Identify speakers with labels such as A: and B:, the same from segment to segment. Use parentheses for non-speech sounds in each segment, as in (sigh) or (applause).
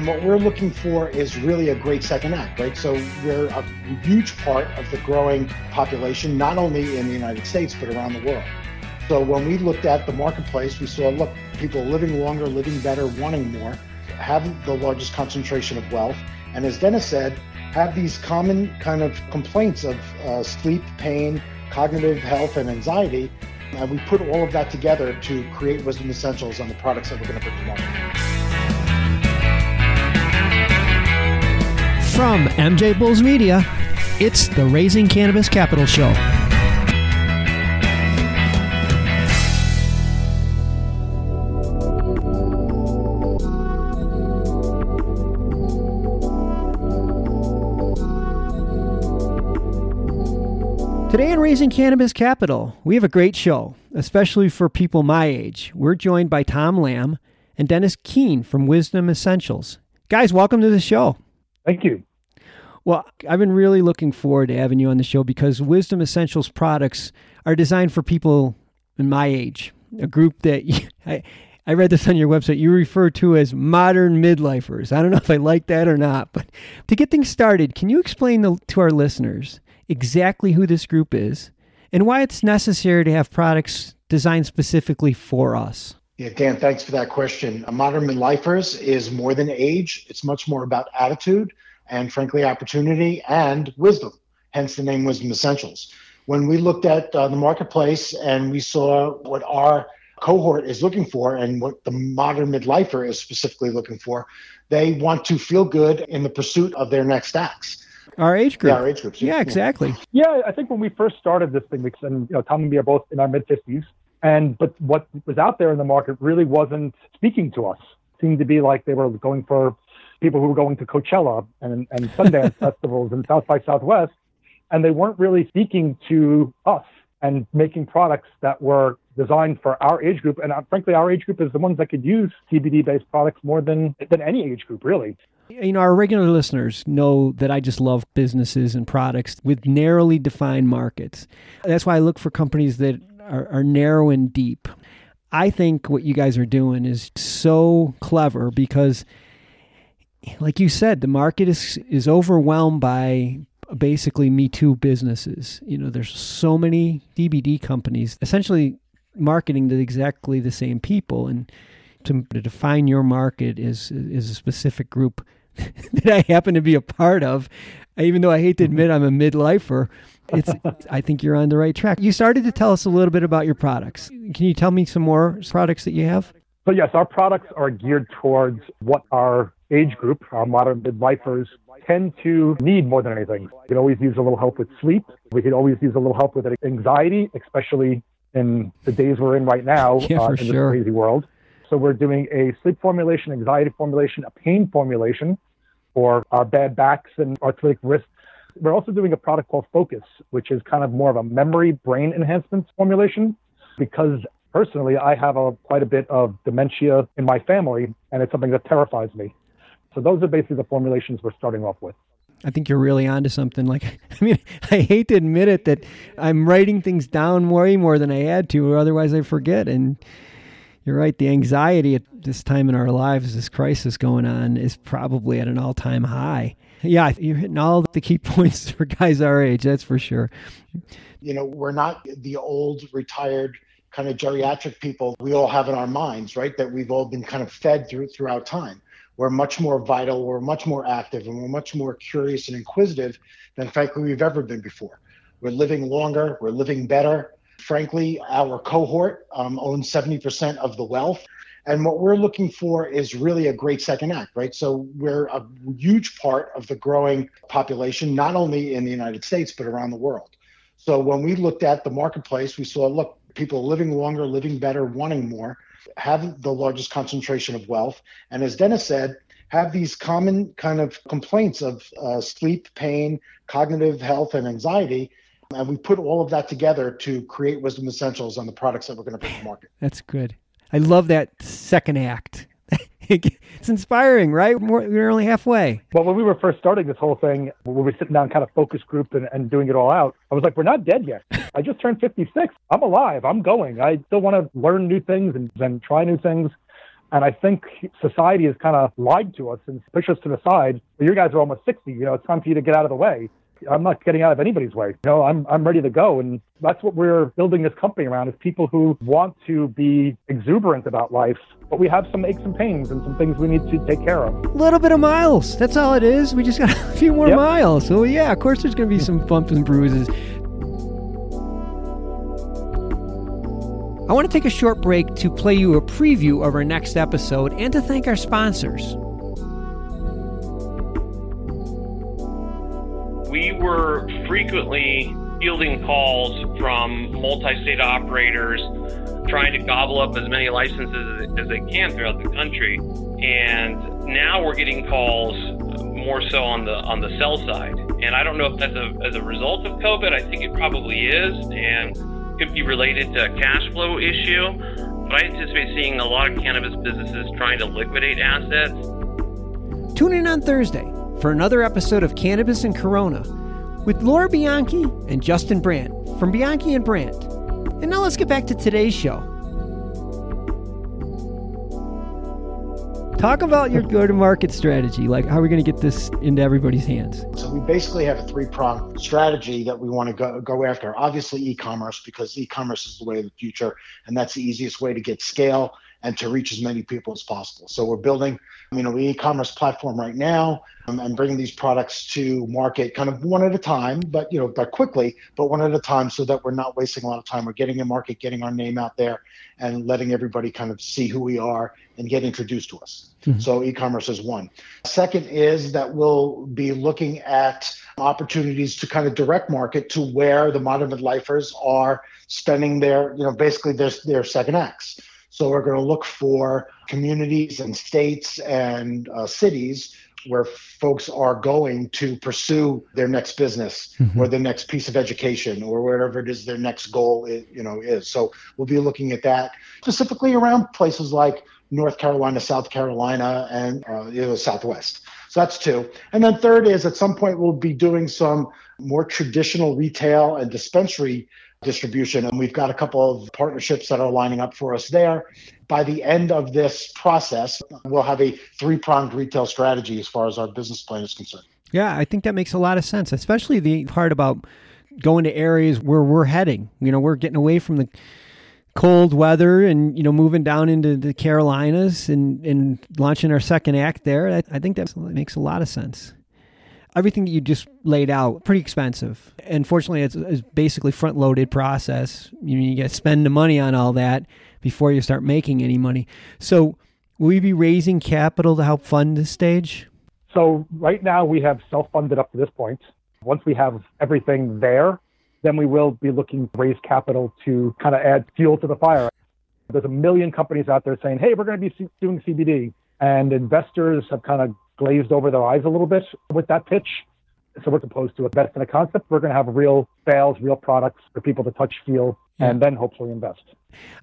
A: And what we're looking for is really a great second act, right? So we're a huge part of the growing population, not only in the United States, but around the world. So when we looked at the marketplace, we saw, look, people living longer, living better, wanting more, have the largest concentration of wealth. And as Dennis said, have these common kind of complaints of uh, sleep, pain, cognitive health, and anxiety. And we put all of that together to create Wisdom Essentials on the products that we're going to put to market.
B: From MJ Bulls Media, it's the Raising Cannabis Capital Show. Today on Raising Cannabis Capital, we have a great show, especially for people my age. We're joined by Tom Lamb and Dennis Keene from Wisdom Essentials. Guys, welcome to the show.
C: Thank you.
B: Well, I've been really looking forward to having you on the show because Wisdom Essentials products are designed for people in my age, a group that (laughs) I, I read this on your website. You refer to as modern midlifers. I don't know (laughs) if I like that or not, but to get things started, can you explain the, to our listeners exactly who this group is and why it's necessary to have products designed specifically for us.
A: Yeah, Dan, thanks for that question. A modern midlifers is more than age, it's much more about attitude and, frankly, opportunity and wisdom, hence the name Wisdom Essentials. When we looked at uh, the marketplace and we saw what our cohort is looking for and what the modern midlifer is specifically looking for, they want to feel good in the pursuit of their next acts.
B: Our age group.
A: Yeah, our age groups.
B: Yeah, yeah, exactly.
C: Yeah, I think when we first started this thing, and you know, Tom and me are both in our mid fifties, and but what was out there in the market really wasn't speaking to us. It seemed to be like they were going for people who were going to Coachella and and Sundance (laughs) festivals and South by Southwest, and they weren't really speaking to us and making products that were designed for our age group. And uh, frankly, our age group is the ones that could use CBD based products more than than any age group, really.
B: You know, our regular listeners know that I just love businesses and products with narrowly defined markets. That's why I look for companies that are, are narrow and deep. I think what you guys are doing is so clever because like you said, the market is is overwhelmed by basically Me Too businesses. You know, there's so many CBD companies essentially marketing to exactly the same people, and to, to define your market is is a specific group (laughs) that I happen to be a part of, even though I hate to mm-hmm. admit I'm a midlifer. It's, (laughs) I think you're on the right track. You started to tell us a little bit about your products. Can you tell me some more products that you have?
C: So yes, our products are geared towards what our age group, our modern midlifers, tend to need more than anything. We can always use a little help with sleep. We can always use a little help with anxiety, especially in the days we're in right now
B: yeah, uh, in
C: sure. this crazy world. So we're doing a sleep formulation, anxiety formulation, a pain formulation for our bad backs and arthritic wrists. We're also doing a product called Focus, which is kind of more of a memory brain enhancement formulation because personally I have a, quite a bit of dementia in my family and it's something that terrifies me. So those are basically the formulations we're starting off with.
B: I think you're really onto something. Like, (laughs) I mean, I hate to admit it that I'm writing things down way more than I had to, or otherwise I forget. And you're right. The anxiety at this time in our lives, this crisis going on, is probably at an all time high. Yeah, you're hitting all the key (laughs) points for guys our age, that's for sure.
A: You know, we're not the old, retired, kind of geriatric people we all have in our minds, right? That we've all been kind of fed through throughout time. We're much more vital, we're much more active, and we're much more curious and inquisitive than, frankly, we've ever been before. We're living longer, we're living better, Frankly, our cohort um, owns 70% of the wealth. And what we're looking for is really a great second act, right? So we're a huge part of the growing population, not only in the United States, but around the world. So when we looked at the marketplace, we saw, look, people living longer, living better, wanting more, have the largest concentration of wealth. And as Dennis said, have these common kind of complaints of uh, sleep, pain, cognitive health, and anxiety and we put all of that together to create Wisdom Essentials on the products that we're going to bring to market.
B: That's good. I love that second act. (laughs) it's inspiring, right? We're only halfway.
C: Well, when we were first starting this whole thing, when we were sitting down kind of focus group and, and doing it all out, I was like, we're not dead yet. (laughs) I just turned 56. I'm alive. I'm going. I still want to learn new things and, and try new things. And I think society has kind of lied to us and pushed us to the side. Well, you guys are almost 60. You know, it's time for you to get out of the way. I'm not getting out of anybody's way. You know, I'm I'm ready to go, and that's what we're building this company around: is people who want to be exuberant about life, but we have some aches and pains and some things we need to take care of.
B: A little bit of miles. That's all it is. We just got (laughs) a few more
C: Yep.
B: miles. So yeah, of course there's going to be some bumps and bruises. I want to take a short break to play you a preview of our next episode and to thank our sponsors.
D: We were frequently fielding calls from multi-state operators trying to gobble up as many licenses as they can throughout the country. And now we're getting calls more so on the on the sell side. And i don't know if that's a, as a result of covid. I think it probably is and could be related to a cash flow issue. But i anticipate seeing a lot of cannabis businesses trying to liquidate assets.
B: Tune in on Thursday for another episode of Cannabis and Corona with Laura Bianchi and Justin Brandt from Bianchi and Brandt. And now let's get back to today's show. Talk about your go to market strategy. Like, how are we going to get this into everybody's hands?
A: So we basically have a three-pronged strategy that we want to go go after. Obviously, e-commerce because e-commerce is the way of the future, and that's the easiest way to get scale and to reach as many people as possible. So we're building, you know, e-commerce platform right now um, and bringing these products to market kind of one at a time, but you know, but quickly, but one at a time, so that we're not wasting a lot of time. We're getting in market, getting our name out there, and letting everybody kind of see who we are and get introduced to us. So e-commerce is one. Second is that we'll be looking at opportunities to kind of direct market to where the modern midlifers are spending their, you know, basically their their second acts. So we're going to look for communities and states and uh, cities where folks are going to pursue their next business or their next piece of education or whatever it is their next goal is, you know is. So we'll be looking at that specifically around places like North Carolina, South Carolina, and uh, you know Southwest. So that's two. And then third is at some point we'll be doing some more traditional retail and dispensary distribution. And we've got a couple of partnerships that are lining up for us there. By the end of this process, we'll have a three pronged retail strategy as far as our business plan is concerned.
B: Yeah, I think that makes a lot of sense, especially the part about going to areas where we're heading. You know, we're getting away from the cold weather and you know moving down into the Carolinas and and launching our second act there. I, I think that makes a lot of sense. Everything that you just laid out pretty expensive. And fortunately, it's, it's basically front loaded process. You you got to spend the money on all that before you start making any money. So, will we be raising capital to help fund this stage?
C: So right now we have self-funded up to this point. Once we have everything there, then we will be looking to raise capital to kind of add fuel to the fire. There's a million companies out there saying, "Hey, we're going to be doing CBD," and investors have kind of glazed over their eyes a little bit with that pitch. So we're supposed to invest in a concept. We're going to have real sales, real products for people to touch, feel, and then hopefully invest.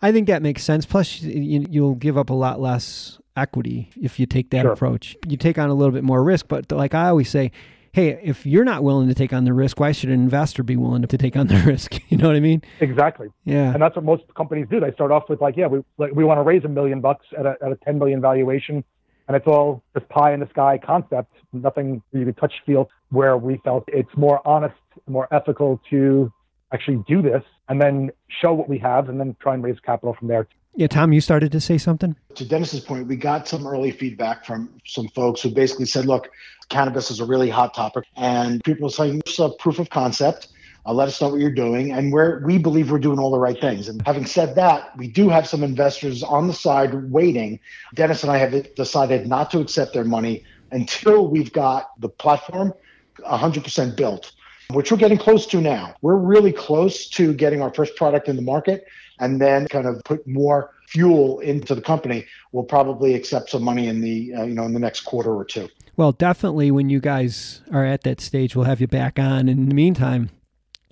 B: I think that makes sense. Plus, you, you'll give up a lot less equity if you take that
C: Sure.
B: approach. You take on a little bit more risk, but like I always say, hey, if you're not willing to take on the risk, why should an investor be willing to take on the (laughs) risk? You know what I mean?
C: Exactly.
B: Yeah.
C: And that's what most companies do. They start off with like, yeah, we like, we want to raise a million bucks at a at a 10 million valuation, and it's all this pie in the sky concept, nothing you can touch, feel. Where we felt it's more honest, more ethical to actually do this, and then show what we have, and then try and raise capital from there.
B: Yeah, Tom, you started to say something?
A: To Dennis's point, we got some early feedback from some folks who basically said, look, cannabis is a really hot topic. And people are saying, it's a proof of concept. Uh, let us know what you're doing. And we're, we believe we're doing all the right things. And having said that, we do have some investors on the side waiting. Dennis and I have decided not to accept their money until we've got the platform 100% built, which we're getting close to now. We're really close to getting our first product in the market and then kind of put more fuel into the company. We'll probably accept some money in the, uh, you know, in the next quarter or two.
B: Well, definitely when you guys are at that stage, we'll have you back on. In the meantime,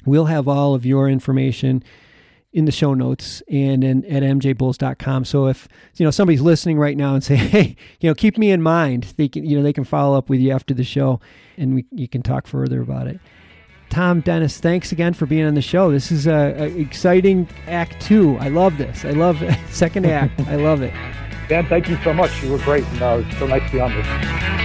B: we'll have all of your information in the show notes and in, at mjbulls.com. So if you know somebody's listening right now and say, (laughs) "Hey, you know, keep me in mind," they can you know they can follow up with you after the show, and we you can talk further about it. Tom Dennis, thanks again for being on the show. This is a, a exciting act two. I love this. I love (laughs) second act. I love it.
C: Dan, thank you so much. You were great, and uh, so nice to be on this.